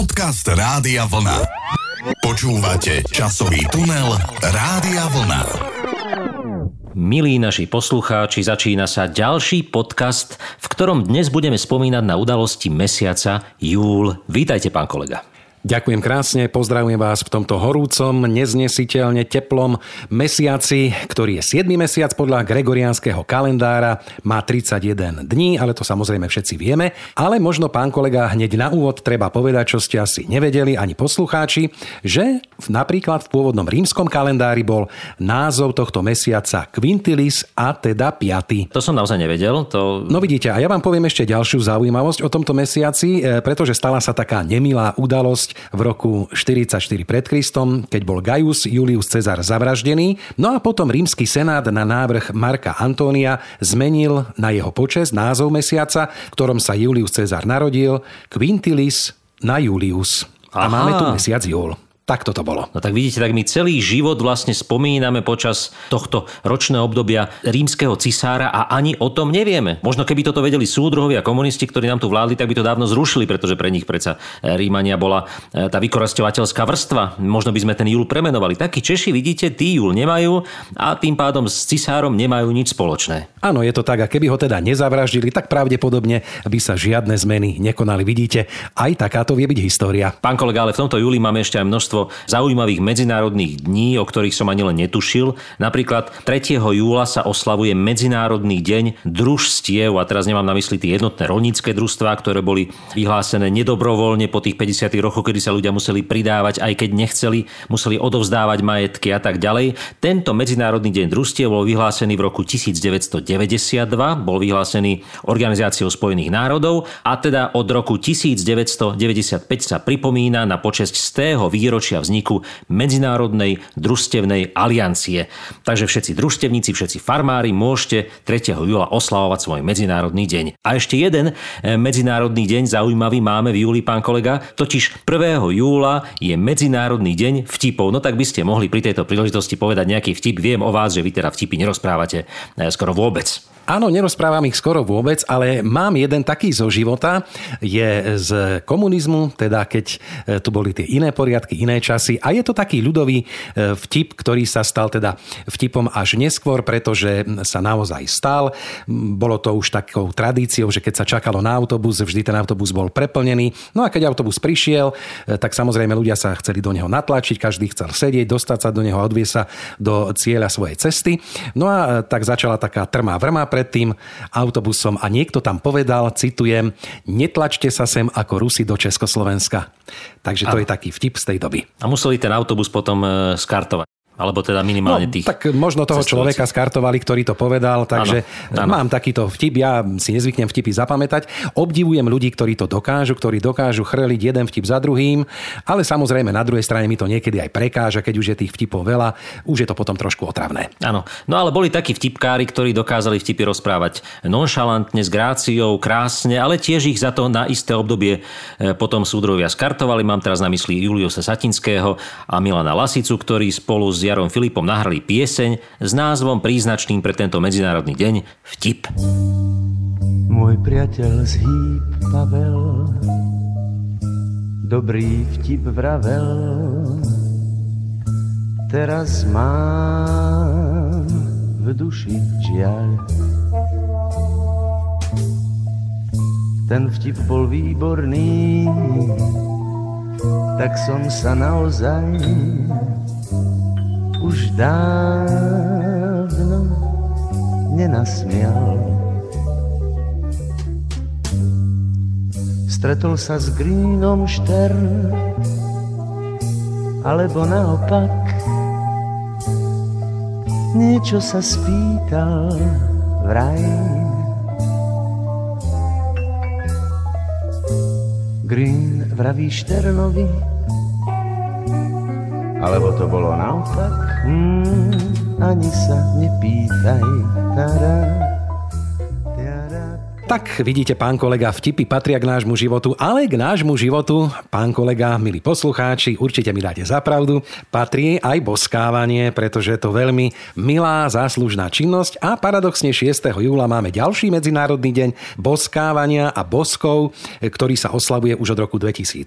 Podcast Rádia Vlna. Počúvate časový tunel Rádia Vlna. Milí naši poslucháči, začína sa ďalší podcast, v ktorom dnes budeme spomínať na udalosti mesiaca júl. Vítajte, pán kolega. Ďakujem krásne, pozdravujem vás v tomto horúcom, neznesiteľne teplom mesiaci, ktorý je 7. mesiac podľa gregoriánskeho kalendára, má 31 dní, ale to samozrejme všetci vieme. Ale možno, pán kolega, hneď na úvod treba povedať, čo ste asi nevedeli ani poslucháči, že napríklad v pôvodnom rímskom kalendári bol názov tohto mesiaca Quintilis a teda 5. To som naozaj nevedel. To... No vidíte, a ja vám poviem ešte ďalšiu zaujímavosť o tomto mesiaci, e, pretože stala sa taká nemilá udalosť v roku 44 pred Kristom, keď bol Gaius Julius Cezar zavraždený. No a potom rímsky senát na návrh Marka Antónia zmenil na jeho počes názov mesiaca, v ktorom sa Julius Cezar narodil, Quintilis na Julius. A Aha. máme tu mesiac júl. Tak toto bolo. No tak vidíte, tak my celý život vlastne spomíname počas tohto ročného obdobia rímskeho cisára a ani o tom nevieme. Možno keby toto vedeli súdruhovia a komunisti, ktorí nám tu vládli, tak by to dávno zrušili, pretože pre nich predsa e, Rímania bola e, tá vykorastovateľská vrstva. Možno by sme ten júl premenovali. Takí Češi, vidíte, tí júl nemajú a tým pádom s cisárom nemajú nič spoločné. Áno, je to tak. A keby ho teda nezavraždili, tak pravdepodobne by sa žiadne zmeny nekonali. Vidíte, aj takáto vie byť história. Pán kolega, ale v tomto júli máme ešte aj množstvo zaujímavých medzinárodných dní, o ktorých som ani len netušil. Napríklad 3. júla sa oslavuje Medzinárodný deň družstiev a teraz nemám na mysli tie jednotné rolnícke družstvá, ktoré boli vyhlásené nedobrovoľne po tých 50 rokoch, kedy sa ľudia museli pridávať, aj keď nechceli, museli odovzdávať majetky a tak ďalej. Tento Medzinárodný deň družstiev bol vyhlásený v roku 1992, bol vyhlásený Organizáciou spojených národov a teda od roku 1995 sa pripomína na počesť z tého výročia vzniku Medzinárodnej družstevnej aliancie. Takže všetci družstevníci, všetci farmári môžete 3. júla oslavovať svoj Medzinárodný deň. A ešte jeden e, Medzinárodný deň zaujímavý máme v júli, pán kolega, totiž 1. júla je Medzinárodný deň vtipov. No tak by ste mohli pri tejto príležitosti povedať nejaký vtip. Viem o vás, že vy teda vtipy nerozprávate e, skoro vôbec. Áno, nerozprávam ich skoro vôbec, ale mám jeden taký zo života. Je z komunizmu, teda keď e, tu boli tie iné poriadky, iné časy. A je to taký ľudový e, vtip, ktorý sa stal teda vtipom až neskôr, pretože sa naozaj stal. Bolo to už takou tradíciou, že keď sa čakalo na autobus, vždy ten autobus bol preplnený. No a keď autobus prišiel, e, tak samozrejme ľudia sa chceli do neho natlačiť, každý chcel sedieť, dostať sa do neho a odviesť sa do cieľa svojej cesty. No a tak začala taká trmá vrma pred tým autobusom a niekto tam povedal, citujem, netlačte sa sem ako Rusi do Československa. Takže to Áno. je taký vtip z tej doby. A museli ten autobus potom e, skartovať. Alebo teda minimálne tých... No, tak možno toho človeka skartovali, ktorý to povedal, takže Áno, áno. mám takýto vtip, ja si nezvyknem vtipy zapamätať. Obdivujem ľudí, ktorí to dokážu, ktorí dokážu chrliť jeden vtip za druhým, ale samozrejme na druhej strane mi to niekedy aj prekáža, keď už je tých vtipov veľa, už je to potom trošku otravné. Áno, no ale boli takí vtipkári, ktorí dokázali vtipy rozprávať nonšalantne, s gráciou, krásne, ale tiež ich za to na isté obdobie e, potom súdrovia skartovali. Mám teraz na mysli Juliusa Satinského a Milana Lasicu, ktorí spolu s Jarom Filipom nahrali pieseň s názvom príznačným pre tento medzinárodný deň Vtip. Môj priateľ z hýb Pavel Dobrý vtip vravel Teraz mám v duši žiaľ Ten vtip bol výborný Tak som sa naozaj Už dávno nenasmial. Stretol sa s Greenom Štern Alebo naopak Niečo sa spýtal vraj. Green vraví Šternovi Alebo to bolo naopak hmm, Ani sa nepýtaj tada, Tak vidíte, pán kolega, vtipy patria k nášmu životu, ale k nášmu životu, pán kolega, milí poslucháči, určite mi dáte za pravdu, patrí aj boskávanie, pretože je to veľmi milá, záslužná činnosť a paradoxne 6. júla máme ďalší medzinárodný deň boskávania a boskov, ktorý sa oslavuje už od roku 2003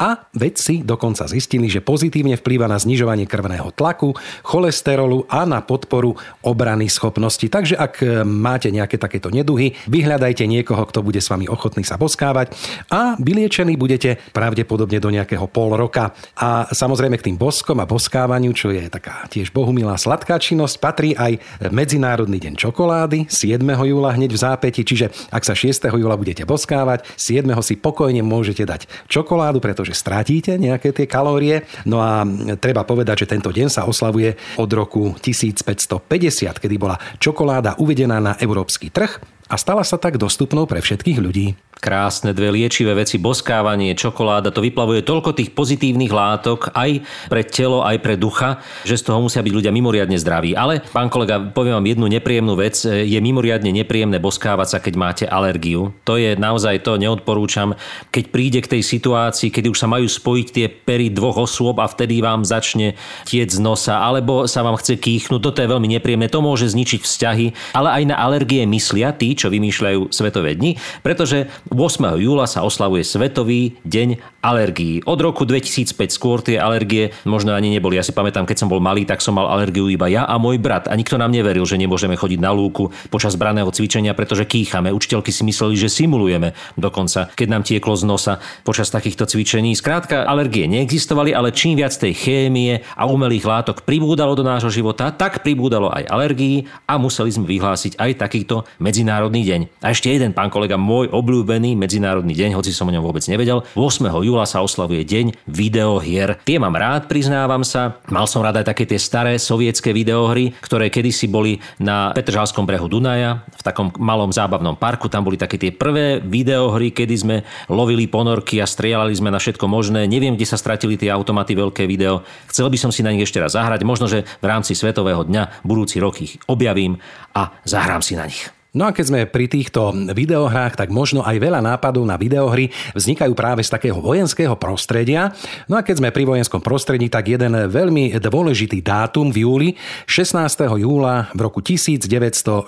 a vedci dokonca zistili, že pozitívne vplýva na znižovanie krvného tlaku, cholesterolu a na podporu obrany schopnosti. Takže ak máte nejaké takéto neduhy, vyhľadajte vyhľadajte niekoho, kto bude s vami ochotný sa boskávať a vyliečení budete pravdepodobne do nejakého pol roka. A samozrejme k tým boskom a boskávaniu, čo je taká tiež bohumilá sladká činnosť, patrí aj Medzinárodný deň čokolády 7. júla hneď v zápäti, čiže ak sa 6. júla budete boskávať, 7. si pokojne môžete dať čokoládu, pretože stratíte nejaké tie kalórie. No a treba povedať, že tento deň sa oslavuje od roku 1550, kedy bola čokoláda uvedená na európsky trh a stala sa tak dostupnou pre všetkých ľudí. Krásne dve liečivé veci, boskávanie, čokoláda, to vyplavuje toľko tých pozitívnych látok aj pre telo, aj pre ducha, že z toho musia byť ľudia mimoriadne zdraví. Ale, pán kolega, poviem vám jednu nepríjemnú vec. Je mimoriadne nepríjemné boskávať sa, keď máte alergiu. To je naozaj to, neodporúčam. Keď príde k tej situácii, kedy už sa majú spojiť tie pery dvoch osôb a vtedy vám začne tiec z nosa, alebo sa vám chce kýchnuť, toto je veľmi nepríjemné, to môže zničiť vzťahy, ale aj na alergie myslia tí, čo vymýšľajú svetové dni, pretože 8. júla sa oslavuje Svetový deň alergií. Od roku 2005 skôr tie alergie možno ani neboli. Ja si pamätám, keď som bol malý, tak som mal alergiu iba ja a môj brat. A nikto nám neveril, že nemôžeme chodiť na lúku počas braného cvičenia, pretože kýchame. Učiteľky si mysleli, že simulujeme dokonca, keď nám tieklo z nosa počas takýchto cvičení. Skrátka, alergie neexistovali, ale čím viac tej chémie a umelých látok pribúdalo do nášho života, tak pribúdalo aj alergií a museli sme vyhlásiť aj takýto medzinárodný deň. A ešte jeden, pán kolega, môj obľúbený medzinárodný deň, hoci som o ňom vôbec nevedel. 8. júla sa oslavuje deň videohier. Tie mám rád, priznávam sa. Mal som rád aj také tie staré sovietské videohry, ktoré kedysi boli na Petržalskom brehu Dunaja, v takom malom zábavnom parku. Tam boli také tie prvé videohry, kedy sme lovili ponorky a strieľali sme na všetko možné. Neviem, kde sa stratili tie automaty veľké video. Chcel by som si na nich ešte raz zahrať. Možno, že v rámci Svetového dňa budúci rok ich objavím a zahrám si na nich. No a keď sme pri týchto videohrách, tak možno aj veľa nápadov na videohry vznikajú práve z takého vojenského prostredia. No a keď sme pri vojenskom prostredí, tak jeden veľmi dôležitý dátum v júli, 16. júla v roku 1945,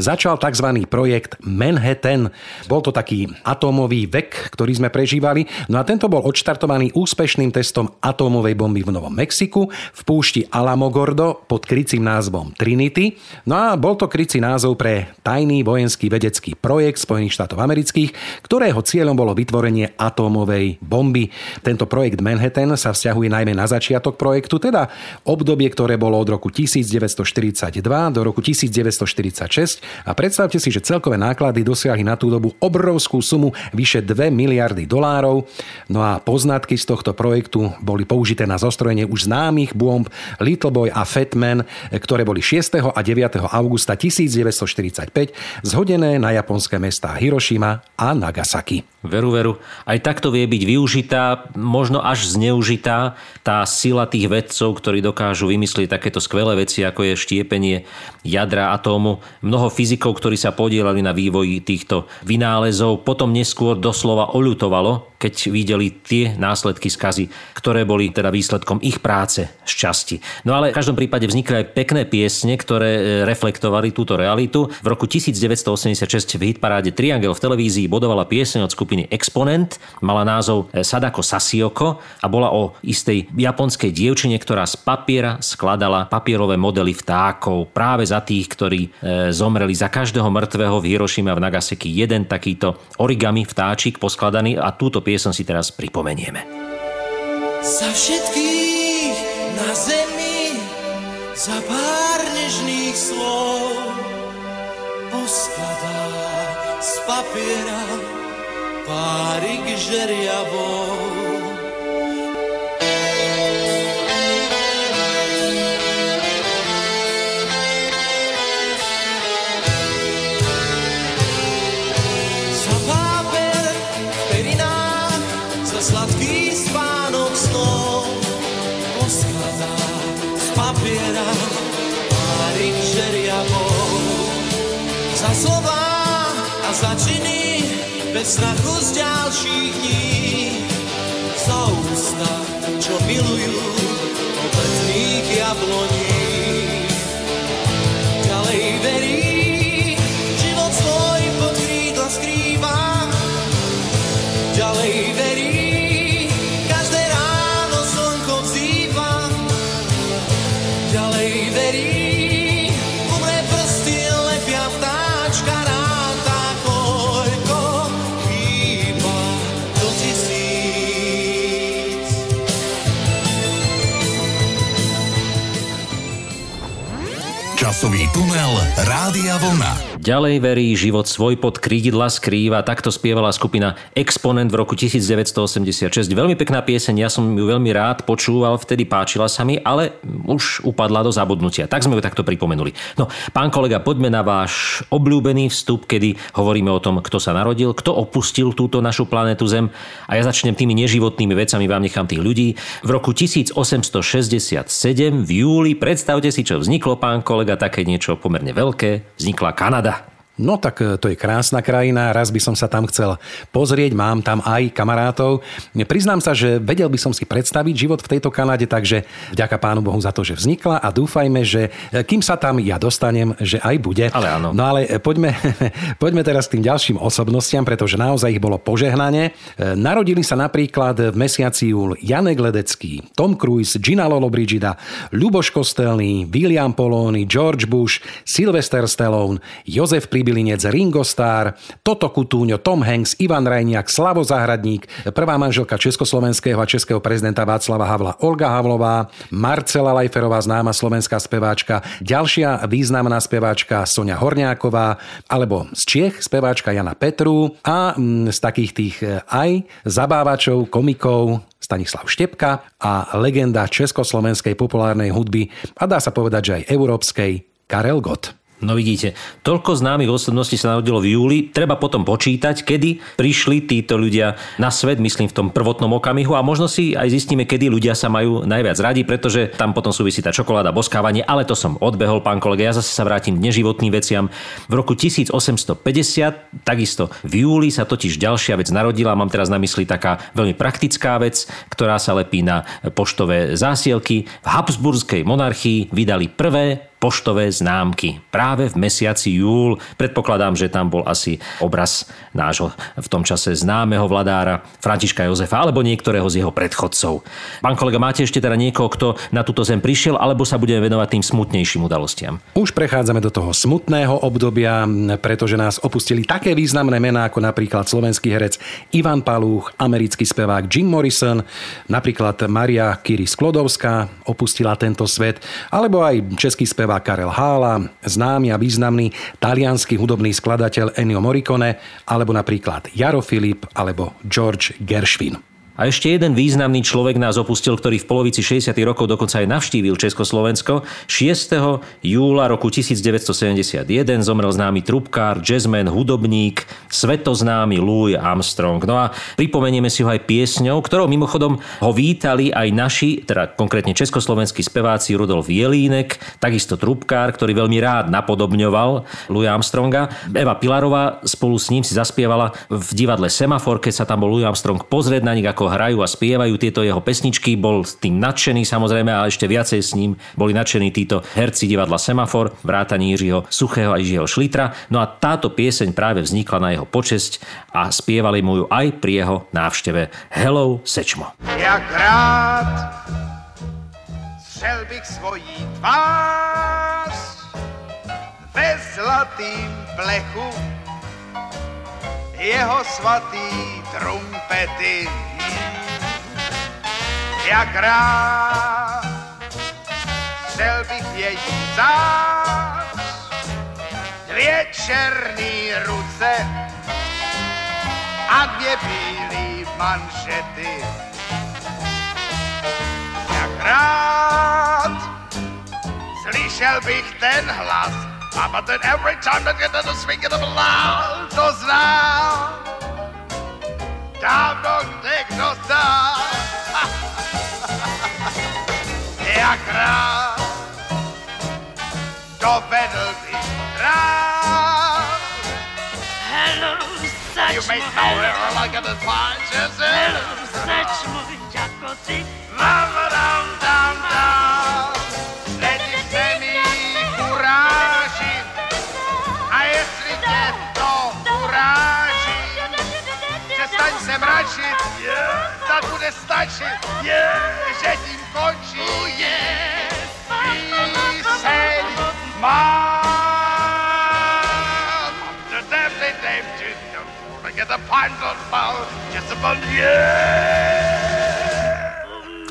začal tzv. projekt Manhattan. Bol to taký atómový vek, ktorý sme prežívali. No a tento bol odštartovaný úspešným testom atómovej bomby v Novom Mexiku v púšti Alamogordo pod krycím názvom Trinity. No a bol to krycí názov pre tajný vojenský vedecký projekt Spojených štátov amerických, ktorého cieľom bolo vytvorenie atómovej bomby. Tento projekt Manhattan sa vzťahuje najmä na začiatok projektu, teda obdobie, ktoré bolo od roku 1942 do roku 1946 a predstavte si, že celkové náklady dosiahli na tú dobu obrovskú sumu vyše 2 miliardy dolárov. No a poznatky z tohto projektu boli použité na zostrojenie už známych bomb Little Boy a Fat Man, ktoré boli 6. a 9. augusta 1945 1945 zhodené na japonské mestá Hiroshima a Nagasaki. Veru, veru. Aj takto vie byť využitá, možno až zneužitá tá sila tých vedcov, ktorí dokážu vymyslieť takéto skvelé veci, ako je štiepenie jadra atómu. Mnoho fyzikov, ktorí sa podielali na vývoji týchto vynálezov, potom neskôr doslova oľutovalo, keď videli tie následky skazy, ktoré boli teda výsledkom ich práce z časti. No ale v každom prípade vznikli aj pekné piesne, ktoré e, reflektovali túto realitu. V roku 1986 v hitparáde Triangel v televízii bodovala pieseň od skupiny Exponent, mala názov e, Sadako Sasioko a bola o istej japonskej dievčine, ktorá z papiera skladala papierové modely vtákov práve za tých, ktorí e, zomreli za každého mŕtvého v Hirošime a v Nagasaki jeden takýto origami vtáčik poskladaný a túto piesň piesen si teraz pripomenieme. Za všetkých na zemi, za pár nežných slov poskladá z papiera párik žeriavou. Začiny bez strachu z ďalších dní. Za ústa, čo milujú obetných jabloní. Rádia Vlna. Ďalej verí, život svoj pod krídla skrýva. Takto spievala skupina Exponent v roku 1986. Veľmi pekná pieseň, ja som ju veľmi rád počúval, vtedy páčila sa mi, ale už upadla do zabudnutia. Tak sme ju takto pripomenuli. No, pán kolega, poďme na váš obľúbený vstup, kedy hovoríme o tom, kto sa narodil, kto opustil túto našu planetu Zem. A ja začnem tými neživotnými vecami, vám nechám tých ľudí. V roku 1867 v júli, predstavte si, čo vzniklo, pán kolega, také niečo pomerne veľké, vznikla Kanada. No tak e, to je krásna krajina, raz by som sa tam chcel pozrieť, mám tam aj kamarátov. Priznám sa, že vedel by som si predstaviť život v tejto Kanade, takže vďaka Pánu Bohu za to, že vznikla a dúfajme, že e, kým sa tam ja dostanem, že aj bude. Ale áno. No ale e, poďme, poďme teraz k tým ďalším osobnostiam, pretože naozaj ich bolo požehnanie. Narodili sa napríklad v mesiaci júl Janek Ledecký, Tom Cruise, Gina Lollobrigida, Ľuboš Kostelný, William Poloni, George Bush, Sylvester Stallone, Jozef Pribilinec, Ringo Starr, Toto Kutúňo, Tom Hanks, Ivan Rajniak, Slavo Zahradník, prvá manželka československého a českého prezidenta Václava Havla Olga Havlová, Marcela Lajferová, známa slovenská speváčka, ďalšia významná speváčka Sonia Horňáková, alebo z Čiech speváčka Jana Petru a mm, z takých tých e, aj zabávačov, komikov Stanislav Štepka a legenda československej populárnej hudby a dá sa povedať, že aj európskej Karel Gott. No vidíte, toľko známych osobností sa narodilo v júli. Treba potom počítať, kedy prišli títo ľudia na svet, myslím v tom prvotnom okamihu a možno si aj zistíme, kedy ľudia sa majú najviac radi, pretože tam potom súvisí tá čokoláda, boskávanie, ale to som odbehol, pán kolega. Ja zase sa vrátim k neživotným veciam. V roku 1850, takisto v júli sa totiž ďalšia vec narodila. Mám teraz na mysli taká veľmi praktická vec, ktorá sa lepí na poštové zásielky. V Habsburskej monarchii vydali prvé poštové známky práve v mesiaci júl. Predpokladám, že tam bol asi obraz nášho v tom čase známeho vladára Františka Jozefa alebo niektorého z jeho predchodcov. Pán kolega, máte ešte teda niekoho, kto na túto zem prišiel, alebo sa budeme venovať tým smutnejším udalostiam? Už prechádzame do toho smutného obdobia, pretože nás opustili také významné mená ako napríklad slovenský herec Ivan Palúch, americký spevák Jim Morrison, napríklad Maria Kiri Sklodovská opustila tento svet, alebo aj český spevák Karel Hála, známy a významný talianský hudobný skladateľ Ennio Morricone, alebo napríklad Jaro Filip alebo George Gershwin. A ešte jeden významný človek nás opustil, ktorý v polovici 60. rokov dokonca aj navštívil Československo. 6. júla roku 1971 zomrel známy trubkár, jazzman, hudobník, svetoznámy Louis Armstrong. No a pripomenieme si ho aj piesňou, ktorou mimochodom ho vítali aj naši, teda konkrétne československí speváci Rudolf Jelínek, takisto trubkár, ktorý veľmi rád napodobňoval Louis Armstronga. Eva Pilarová spolu s ním si zaspievala v divadle Semafor, keď sa tam bol Louis Armstrong pozrieť na nich, ako hrajú a spievajú tieto jeho pesničky. Bol tým nadšený samozrejme a ešte viacej s ním boli nadšení títo herci divadla Semafor, vrátani Jiřího Suchého a Jiřího Šlitra. No a táto pieseň práve vznikla na jeho počesť a spievali mu ju aj pri jeho návšteve Hello Sečmo. Jak rád střel bych svojí tvář ve zlatým plechu jeho svatý trumpety. Jak rád střel bych její zář, dvě černý ruce a dvě bílý manšety. Jak rád slyšel bych ten hlas, a but then every time that get to swing of the loud, to znám, dávno někdo znal. Jak rád dovedl bych rád, Hello, you make no error like an advice, Seč můj jako ty, Mama, dum, dum, dum. Nedíte mi kuráži, a jestli tě to uráží, přestaň se mračit, tak bude stačit, že končí píseň má. Get the pint on ball, just a bun, yeah!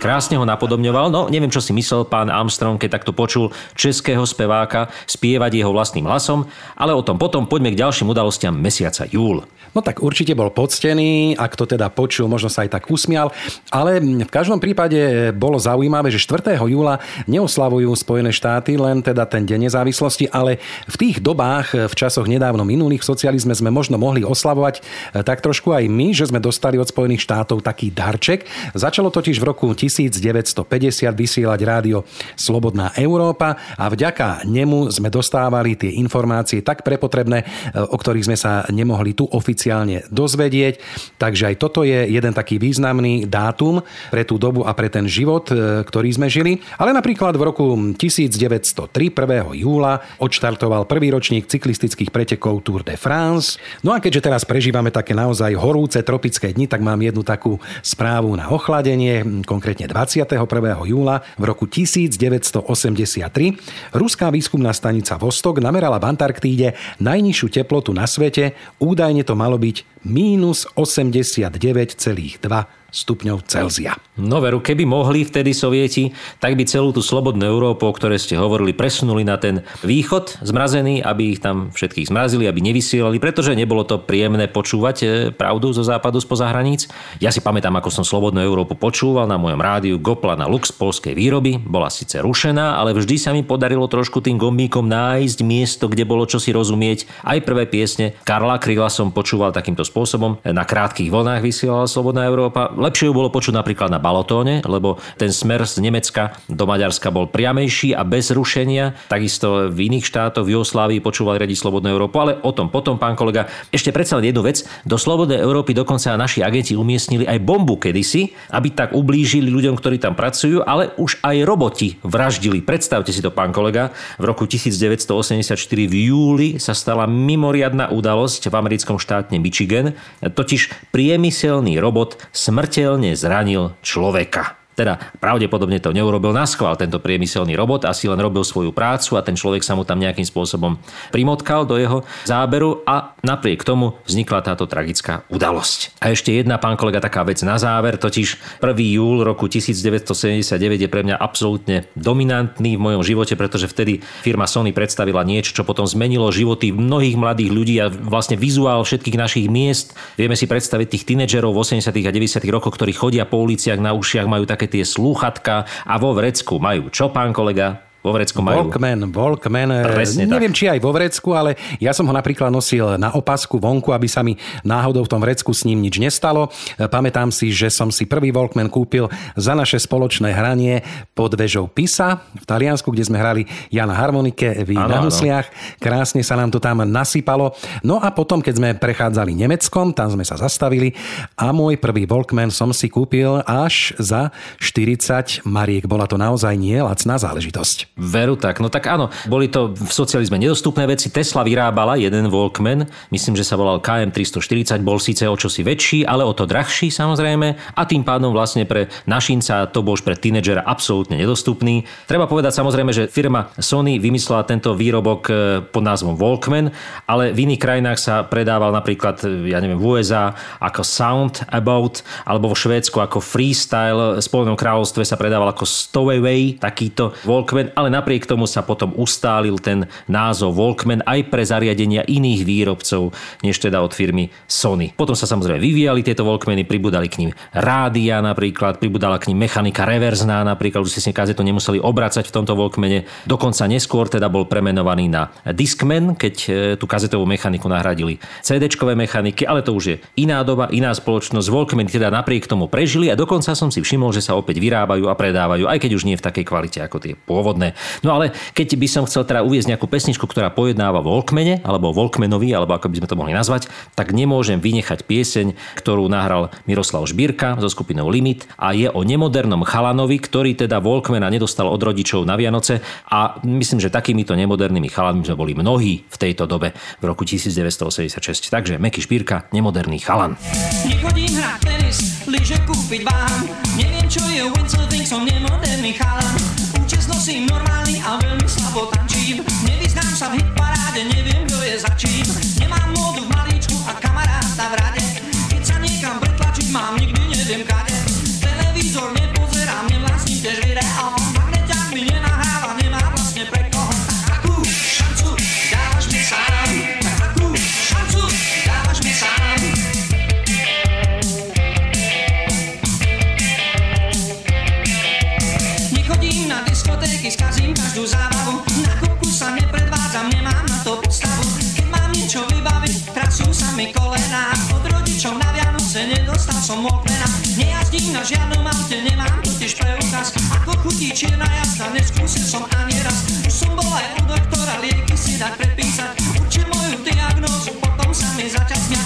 Krásne ho napodobňoval, no neviem, čo si myslel pán Armstrong, keď takto počul českého speváka spievať jeho vlastným hlasom, ale o tom potom poďme k ďalším udalostiam mesiaca júl. No tak určite bol poctený, ak to teda počul, možno sa aj tak usmial, ale v každom prípade bolo zaujímavé, že 4. júla neoslavujú Spojené štáty len teda ten deň nezávislosti, ale v tých dobách, v časoch nedávno minulých v socializme sme možno mohli oslavovať eh, tak trošku aj my, že sme dostali od Spojených štátov taký darček. Začalo totiž v roku 1950 vysielať rádio Slobodná Európa a vďaka nemu sme dostávali tie informácie tak prepotrebné, eh, o ktorých sme sa nemohli tu oficiálne dozvedieť. Takže aj toto je jeden taký významný dátum pre tú dobu a pre ten život, e, ktorý sme žili. Ale napríklad v roku 1903, 1. júla, odštartoval prvý ročník cyklistických pretekov Tour de France. No a keďže teraz prežívame také naozaj horúce tropické dni, tak mám jednu takú správu na ochladenie, konkrétne 21. júla v roku 1983. Ruská výskumná stanica Vostok namerala v Antarktíde najnižšiu teplotu na svete. Údajne to malo byť mínus 89,2 stupňov Celzia. No veru, keby mohli vtedy sovieti, tak by celú tú slobodnú Európu, o ktorej ste hovorili, presunuli na ten východ zmrazený, aby ich tam všetkých zmrazili, aby nevysielali, pretože nebolo to príjemné počúvať e, pravdu zo západu, spoza hraníc. Ja si pamätám, ako som slobodnú Európu počúval na mojom rádiu Gopla na Lux polskej výroby. Bola síce rušená, ale vždy sa mi podarilo trošku tým gombíkom nájsť miesto, kde bolo čosi rozumieť. Aj prvé piesne Karla Kryla som počúval takýmto spôsobom. Na krátkých vlnách vysielala Slobodná Európa. Lepšie ju bolo počuť napríklad na Balotóne, lebo ten smer z Nemecka do Maďarska bol priamejší a bez rušenia. Takisto v iných štátoch, v Jugoslávii počúvali radi Slobodnú Európu, ale o tom potom, pán kolega. Ešte predsa len jednu vec. Do Slobodnej Európy dokonca naši agenti umiestnili aj bombu kedysi, aby tak ublížili ľuďom, ktorí tam pracujú, ale už aj roboti vraždili. Predstavte si to, pán kolega. V roku 1984 v júli sa stala mimoriadná udalosť v americkom štátne Michigan. Totiž priemyselný robot smrteľne zranil človeka. Teda pravdepodobne to neurobil na schvál tento priemyselný robot, asi len robil svoju prácu a ten človek sa mu tam nejakým spôsobom primotkal do jeho záberu a napriek tomu vznikla táto tragická udalosť. A ešte jedna, pán kolega, taká vec na záver, totiž 1. júl roku 1979 je pre mňa absolútne dominantný v mojom živote, pretože vtedy firma Sony predstavila niečo, čo potom zmenilo životy mnohých mladých ľudí a vlastne vizuál všetkých našich miest. Vieme si predstaviť tých tínedžerov v 80. a 90. rokoch, ktorí chodia po uliciach, na ušiach majú také tie slúchatka a vo vrecku majú čo, pán kolega? Vo vrecku majú... Walkman, Walkman. Presne Neviem, tak. či aj vo vrecku, ale ja som ho napríklad nosil na opasku vonku, aby sa mi náhodou v tom vrecku s ním nič nestalo. Pamätám si, že som si prvý Walkman kúpil za naše spoločné hranie pod vežou Pisa v Taliansku, kde sme hrali ja na harmonike, vy Áno, na husliach. Krásne sa nám to tam nasypalo. No a potom, keď sme prechádzali Nemeckom, tam sme sa zastavili a môj prvý Walkman som si kúpil až za 40 mariek. Bola to naozaj nie lacná záležitosť. Veru tak. No tak áno, boli to v socializme nedostupné veci. Tesla vyrábala jeden Walkman, myslím, že sa volal KM340, bol síce o čosi väčší, ale o to drahší samozrejme a tým pádom vlastne pre našinca to bol už pre tínedžera absolútne nedostupný. Treba povedať samozrejme, že firma Sony vymyslela tento výrobok e, pod názvom Walkman, ale v iných krajinách sa predával napríklad, e, ja neviem, v USA ako Sound About, alebo vo Švédsku ako Freestyle, v Spojenom kráľovstve sa predával ako Stowaway, takýto Walkman, ale napriek tomu sa potom ustálil ten názov Walkman aj pre zariadenia iných výrobcov, než teda od firmy Sony. Potom sa samozrejme vyvíjali tieto Walkmany, pribudali k ním rádia napríklad, pribudala k ním mechanika reverzná napríklad, už ste si kazetu nemuseli obracať v tomto Walkmane. Dokonca neskôr teda bol premenovaný na Discman, keď e, tú kazetovú mechaniku nahradili CD-čkové mechaniky, ale to už je iná doba, iná spoločnosť. Walkmany teda napriek tomu prežili a dokonca som si všimol, že sa opäť vyrábajú a predávajú, aj keď už nie v takej kvalite ako tie pôvodné. No ale keď by som chcel teda uviezť nejakú pesničku, ktorá pojednáva o Volkmene, alebo Volkmenovi, alebo ako by sme to mohli nazvať, tak nemôžem vynechať pieseň, ktorú nahral Miroslav Žbírka so skupinou Limit a je o nemodernom chalanovi, ktorý teda Volkmena nedostal od rodičov na Vianoce a myslím, že takýmito nemodernými chalanmi sme boli mnohí v tejto dobe v roku 1986. Takže Meky Špírka, nemoderný chalan. Nechodím hrať tenis, lyže kúpiť vám Neviem čo je windsurfing, som nemoderný chalan sin normal. Neskúsil som ani Už som bol aj u doktora, lieky si dať prepísať Určite moju diagnózu, potom sa mi smiať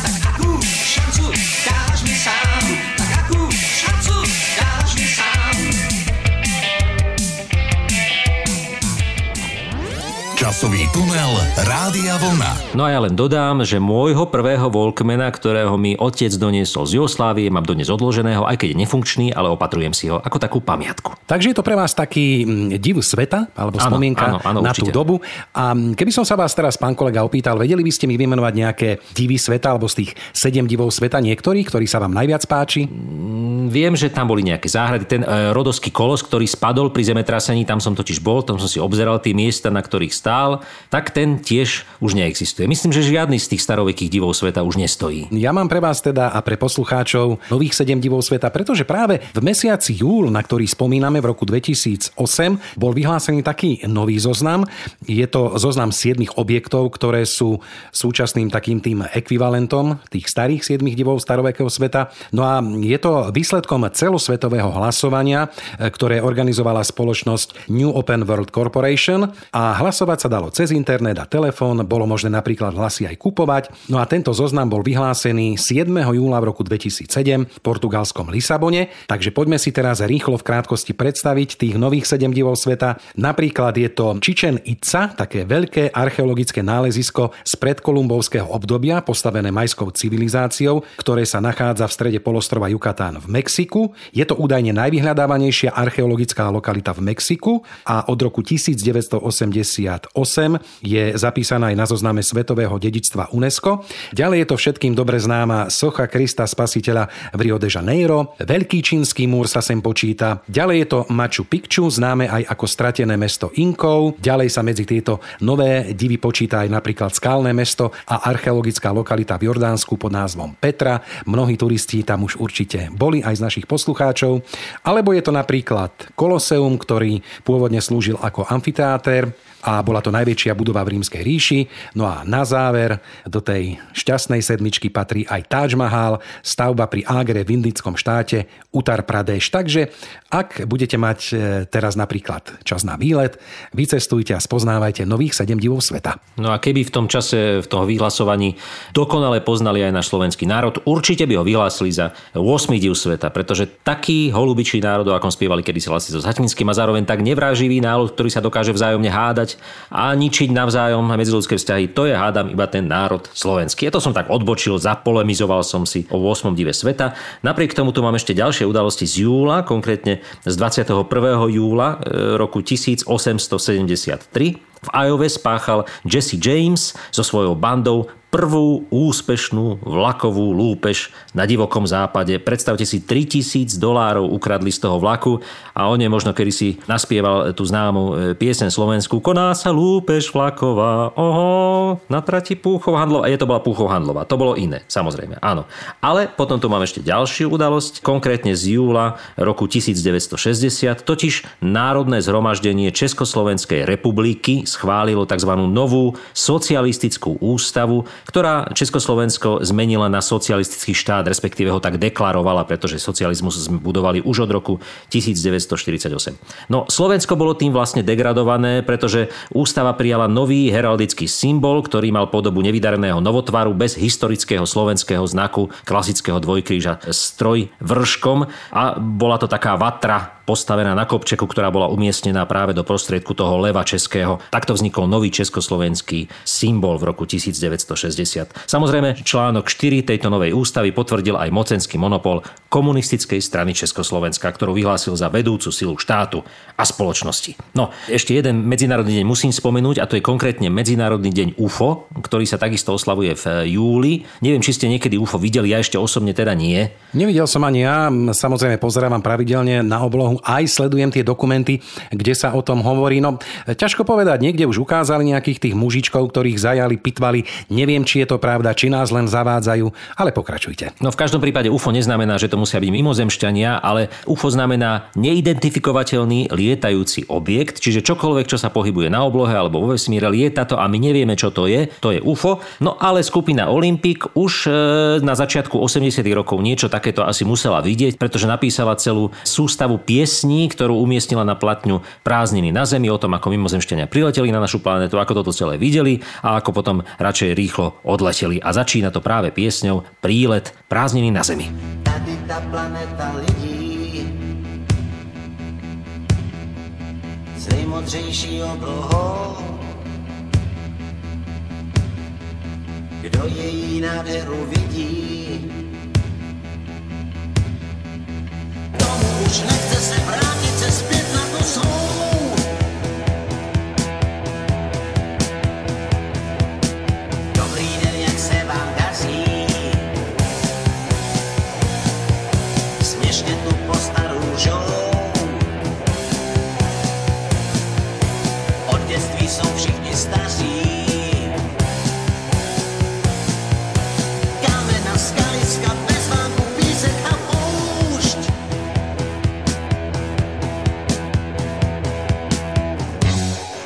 tunel Rádia Vlna. No a ja len dodám, že môjho prvého Volkmana, ktorého mi otec doniesol z Jugoslávie, mám dnes odloženého, aj keď je nefunkčný, ale opatrujem si ho ako takú pamiatku. Takže je to pre vás taký mm, div sveta, alebo Áno, spomienka áno, áno, na tú určite. dobu. A mm, keby som sa vás teraz, pán kolega, opýtal, vedeli by ste mi vymenovať nejaké divy sveta, alebo z tých sedem divov sveta niektorých, ktorý sa vám najviac páči? Viem, že tam boli nejaké záhrady. Ten e, rodovský kolos, ktorý spadol pri zemetrasení, tam som totiž bol, tam som si obzeral tie miesta, na ktorých stál, tak ten tiež už neexistuje. Myslím, že žiadny z tých starovekých divov sveta už nestojí. Ja mám pre vás teda a pre poslucháčov nových sedem divov sveta, pretože práve v mesiaci júl, na ktorý spomíname v roku 2008, bol vyhlásený taký nový zoznam. Je to zoznam siedmých objektov, ktoré sú súčasným takým tým ekvivalentom tých starých siedmých divov starovekého sveta. No a je to výsledkom celosvetového hlasovania, ktoré organizovala spoločnosť New Open World Corporation a hlasovať sa dalo cez internet a telefón, bolo možné napríklad hlasy aj kupovať. No a tento zoznam bol vyhlásený 7. júla v roku 2007 v portugalskom Lisabone, takže poďme si teraz rýchlo v krátkosti predstaviť tých nových 7 divov sveta. Napríklad je to Chichen Itza, také veľké archeologické nálezisko z predkolumbovského obdobia, postavené majskou civilizáciou, ktoré sa nachádza v strede polostrova Yucatán v Mexiku. Je to údajne najvyhľadávanejšia archeologická lokalita v Mexiku a od roku 1988 je zapísaná aj na zozname Svetového dedičstva UNESCO. Ďalej je to všetkým dobre známa socha Krista Spasiteľa v Rio de Janeiro. Veľký čínsky múr sa sem počíta. Ďalej je to Machu Picchu, známe aj ako stratené mesto Inkov. Ďalej sa medzi tieto nové divy počíta aj napríklad skalné mesto a archeologická lokalita v Jordánsku pod názvom Petra. Mnohí turisti tam už určite boli aj z našich poslucháčov. Alebo je to napríklad Koloseum, ktorý pôvodne slúžil ako amfiteáter a bola to najväčšia budova v rímskej ríši. No a na záver do tej šťastnej sedmičky patrí aj Taj Mahal, stavba pri Ágre v indickom štáte Uttar Pradesh. Takže ak budete mať e, teraz napríklad čas na výlet, vycestujte a spoznávajte nových 7 divov sveta. No a keby v tom čase, v toho vyhlasovaní dokonale poznali aj náš slovenský národ, určite by ho vyhlásili za 8 div sveta, pretože taký holubičí národ, akom spievali kedysi hlasy so Zaťminským a zároveň tak nevráživý národ, ktorý sa dokáže vzájomne hádať a ničiť navzájom medziludské vzťahy, to je hádam iba ten národ slovenský. Ja to som tak odbočil, zapolemizoval som si o 8 dive sveta. Napriek tomu tu mám ešte ďalšie udalosti z júla, konkrétne z 21. júla e, roku 1873. V Iowa spáchal Jesse James so svojou bandou prvú úspešnú vlakovú lúpež na divokom západe. Predstavte si, 3000 dolárov ukradli z toho vlaku a on je možno kedy si naspieval tú známu e, piesen slovenskú Koná sa lúpež vlaková, oho, na trati Púchov Handlova. A je to bola Púchov Handlova. To bolo iné, samozrejme, áno. Ale potom tu mám ešte ďalšiu udalosť, konkrétne z júla roku 1960, totiž Národné zhromaždenie Československej republiky schválilo tzv. novú socialistickú ústavu, ktorá Československo zmenila na socialistický štát, respektíve ho tak deklarovala, pretože socializmus sme budovali už od roku 1948. No, Slovensko bolo tým vlastne degradované, pretože ústava prijala nový heraldický symbol, ktorý mal podobu nevydareného novotvaru bez historického slovenského znaku klasického dvojkríža stroj vrškom a bola to taká vatra postavená na kopčeku, ktorá bola umiestnená práve do prostriedku toho leva českého. Takto vznikol nový československý symbol v roku 1960. Samozrejme, článok 4 tejto novej ústavy potvrdil aj mocenský monopol komunistickej strany Československa, ktorú vyhlásil za vedúcu silu štátu a spoločnosti. No, ešte jeden medzinárodný deň musím spomenúť a to je konkrétne Medzinárodný deň UFO, ktorý sa takisto oslavuje v júli. Neviem, či ste niekedy UFO videli, ja ešte osobne teda nie. Nevidel som ani ja, samozrejme pozerávam pravidelne na oblohu aj sledujem tie dokumenty, kde sa o tom hovorí. No, ťažko povedať, niekde už ukázali nejakých tých mužičkov, ktorých zajali, pitvali. Neviem, či je to pravda, či nás len zavádzajú, ale pokračujte. No v každom prípade UFO neznamená, že to musia byť mimozemšťania, ale UFO znamená neidentifikovateľný lietajúci objekt, čiže čokoľvek, čo sa pohybuje na oblohe alebo vo vesmíre, lieta to a my nevieme, čo to je, to je UFO. No ale skupina Olympic už e, na začiatku 80. rokov niečo takéto asi musela vidieť, pretože napísala celú sústavu pies piesní, ktorú umiestnila na platňu Prázdniny na Zemi, o tom, ako mimozemšťania prileteli na našu planetu, ako toto celé videli a ako potom radšej rýchlo odleteli. A začína to práve piesňou Prílet Prázdniny na Zemi. Tady ta planeta lidí s nejmodřejší oblohou. Kdo její nádheru vidí, tomu už nechce se vrátit se zpět na to svou.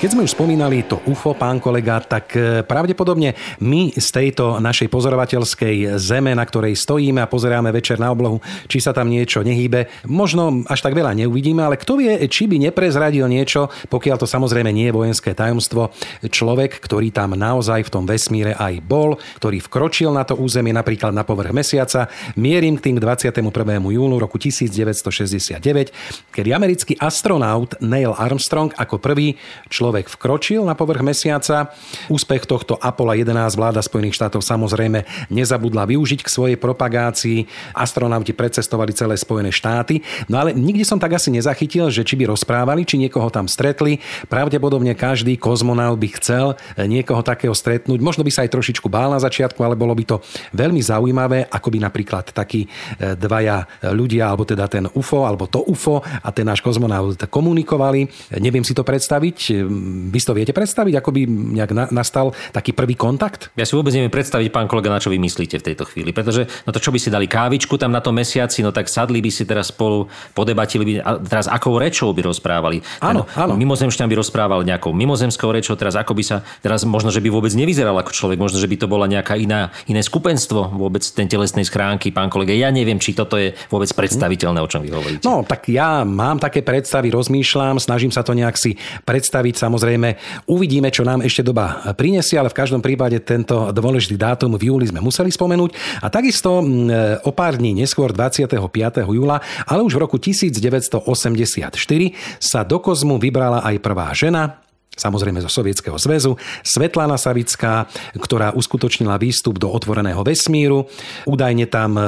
Keď sme už spomínali to UFO, pán kolega, tak e, pravdepodobne my z tejto našej pozorovateľskej zeme, na ktorej stojíme a pozeráme večer na oblohu, či sa tam niečo nehýbe, možno až tak veľa neuvidíme, ale kto vie, či by neprezradil niečo, pokiaľ to samozrejme nie je vojenské tajomstvo, človek, ktorý tam naozaj v tom vesmíre aj bol, ktorý vkročil na to územie, napríklad na povrch mesiaca, mierim k tým k 21. júlu roku 1969, kedy americký astronaut Neil Armstrong ako prvý človek vkročil na povrch mesiaca. Úspech tohto Apollo 11 vláda Spojených štátov samozrejme nezabudla využiť k svojej propagácii. Astronauti precestovali celé Spojené štáty. No ale nikdy som tak asi nezachytil, že či by rozprávali, či niekoho tam stretli. Pravdepodobne každý kozmonaut by chcel niekoho takého stretnúť. Možno by sa aj trošičku bál na začiatku, ale bolo by to veľmi zaujímavé, ako by napríklad takí e, dvaja ľudia, alebo teda ten UFO, alebo to UFO a ten náš kozmonaut komunikovali. Neviem si to predstaviť. Vy si to viete predstaviť, ako by nejak na- nastal taký prvý kontakt? Ja si vôbec neviem predstaviť, pán kolega, na čo vy myslíte v tejto chvíli. Pretože no to čo by si dali kávičku tam na tom mesiaci, no tak sadli by si teraz spolu, podebatili by, a teraz akou rečou by rozprávali. Áno, áno. Mimozemšťan by rozprával nejakou mimozemskou rečou, teraz ako by sa, teraz možno, že by vôbec nevyzeral ako človek, možno, že by to bola nejaká iná, iné skupenstvo, vôbec ten telesnej schránky, pán kolega. Ja neviem, či toto je vôbec predstaviteľné, o čom vy hovoríte. No, tak ja mám také predstavy, rozmýšľam, snažím sa to nejak si predstaviť. Samozrejme, uvidíme, čo nám ešte doba prinesie, ale v každom prípade tento dôležitý dátum v júli sme museli spomenúť. A takisto mm, o pár dní neskôr, 25. júla, ale už v roku 1984 sa do kozmu vybrala aj prvá žena, samozrejme zo Sovietskeho zväzu, Svetlana Savická, ktorá uskutočnila výstup do otvoreného vesmíru. Údajne tam e,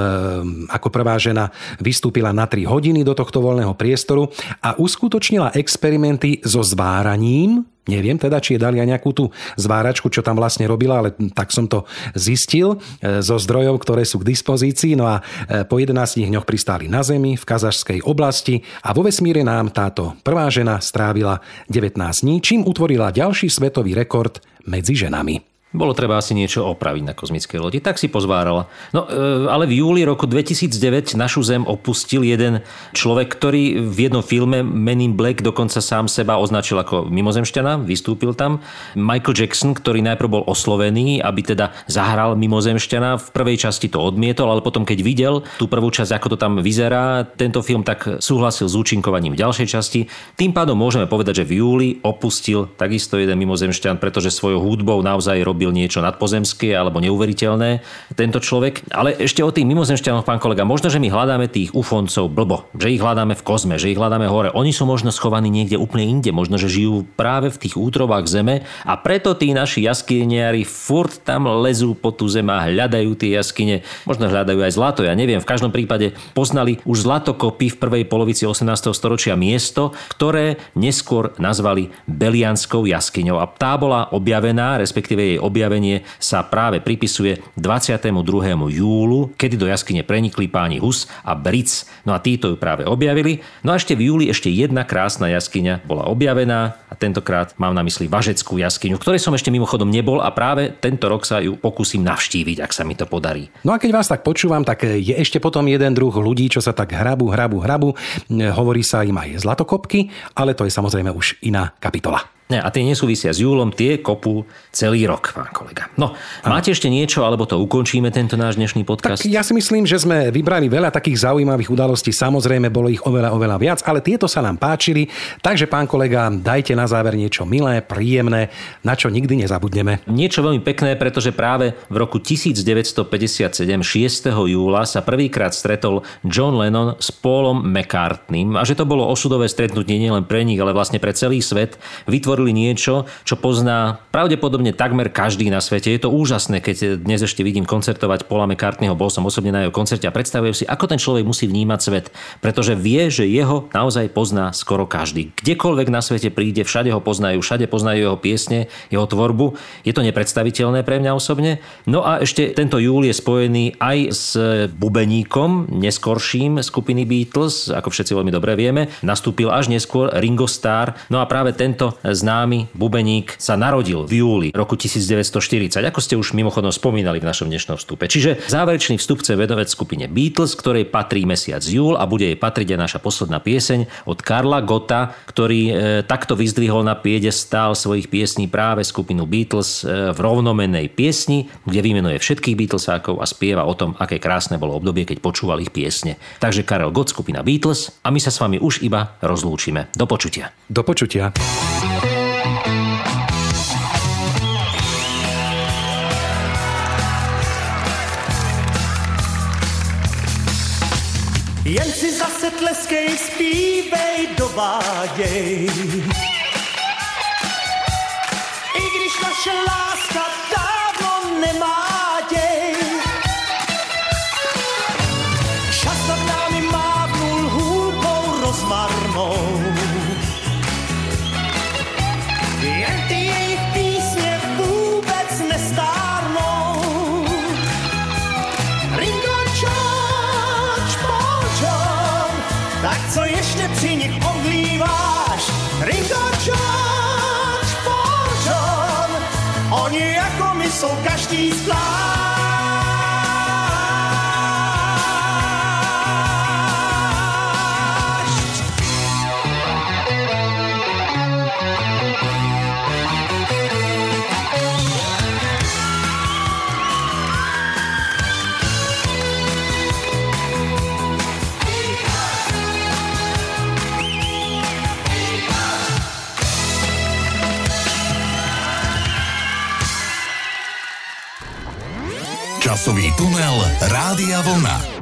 ako prvá žena vystúpila na 3 hodiny do tohto voľného priestoru a uskutočnila experimenty so zváraním Neviem teda, či je dali aj nejakú tú zváračku, čo tam vlastne robila, ale tak som to zistil e, zo zdrojov, ktoré sú k dispozícii. No a e, po 11 dňoch pristáli na Zemi v kazašskej oblasti a vo vesmíre nám táto prvá žena strávila 19 dní, čím utvorila ďalší svetový rekord medzi ženami. Bolo treba asi niečo opraviť na kozmickej lodi, tak si pozvárala. No, e, ale v júli roku 2009 našu Zem opustil jeden človek, ktorý v jednom filme Men in Black dokonca sám seba označil ako mimozemšťana, vystúpil tam. Michael Jackson, ktorý najprv bol oslovený, aby teda zahral mimozemšťana, v prvej časti to odmietol, ale potom keď videl tú prvú časť, ako to tam vyzerá, tento film tak súhlasil s účinkovaním v ďalšej časti. Tým pádom môžeme povedať, že v júli opustil takisto jeden mimozemšťan, pretože svojou hudbou naozaj robil robil niečo nadpozemské alebo neuveriteľné tento človek. Ale ešte o tých mimozemšťanoch, pán kolega, možno, že my hľadáme tých ufoncov blbo, že ich hľadáme v kozme, že ich hľadáme hore. Oni sú možno schovaní niekde úplne inde, možno, že žijú práve v tých útrobách zeme a preto tí naši jaskyniari furt tam lezú po tú zem a hľadajú tie jaskyne. Možno hľadajú aj zlato, ja neviem. V každom prípade poznali už zlatokopy v prvej polovici 18. storočia miesto, ktoré neskôr nazvali Belianskou jaskyňou. A tá bola objavená, respektíve jej objavenie sa práve pripisuje 22. júlu, kedy do jaskyne prenikli páni Hus a Bric. No a títo ju práve objavili. No a ešte v júli ešte jedna krásna jaskyňa bola objavená a tentokrát mám na mysli Važeckú jaskyňu, ktorej som ešte mimochodom nebol a práve tento rok sa ju pokúsim navštíviť, ak sa mi to podarí. No a keď vás tak počúvam, tak je ešte potom jeden druh ľudí, čo sa tak hrabu, hrabu, hrabu. Hovorí sa im aj zlatokopky, ale to je samozrejme už iná kapitola. Ne, a tie nesúvisia s júlom, tie kopú celý rok, pán kolega. No, máte ešte niečo, alebo to ukončíme, tento náš dnešný podcast? Tak ja si myslím, že sme vybrali veľa takých zaujímavých udalostí. Samozrejme, bolo ich oveľa, oveľa viac, ale tieto sa nám páčili. Takže, pán kolega, dajte na záver niečo milé, príjemné, na čo nikdy nezabudneme. Niečo veľmi pekné, pretože práve v roku 1957, 6. júla, sa prvýkrát stretol John Lennon s Paulom McCartneym a že to bolo osudové stretnutie nielen pre nich, ale vlastne pre celý svet. Vytvorili niečo, čo pozná pravdepodobne takmer každý na svete. Je to úžasné, keď dnes ešte vidím koncertovať Paula McCartneyho, bol som osobne na jeho koncerte a predstavujem si, ako ten človek musí vnímať svet, pretože vie, že jeho naozaj pozná skoro každý. Kdekoľvek na svete príde, všade ho poznajú, všade poznajú jeho piesne, jeho tvorbu. Je to nepredstaviteľné pre mňa osobne. No a ešte tento júl je spojený aj s bubeníkom, neskorším skupiny Beatles, ako všetci veľmi dobre vieme. Nastúpil až neskôr Ringo Starr. No a práve tento známy bubeník sa narodil v júli roku 1940, ako ste už mimochodom spomínali v našom dnešnom vstupe. Čiže záverečný vstup chce vedovec skupine Beatles, ktorej patrí mesiac júl a bude jej patriť aj naša posledná pieseň od Karla Gota, ktorý e, takto vyzdvihol na stál svojich piesní práve skupinu Beatles e, v rovnomenej piesni, kde vymenuje všetkých Beatlesákov a spieva o tom, aké krásne bolo obdobie, keď počúval ich piesne. Takže Karel Gott, skupina Beatles a my sa s vami už iba rozlúčime. Do počutia. Do počutia. Jen si zase tleskej, zpívej, dováděj. I když naše láska dávno nemá Rádia Vlna.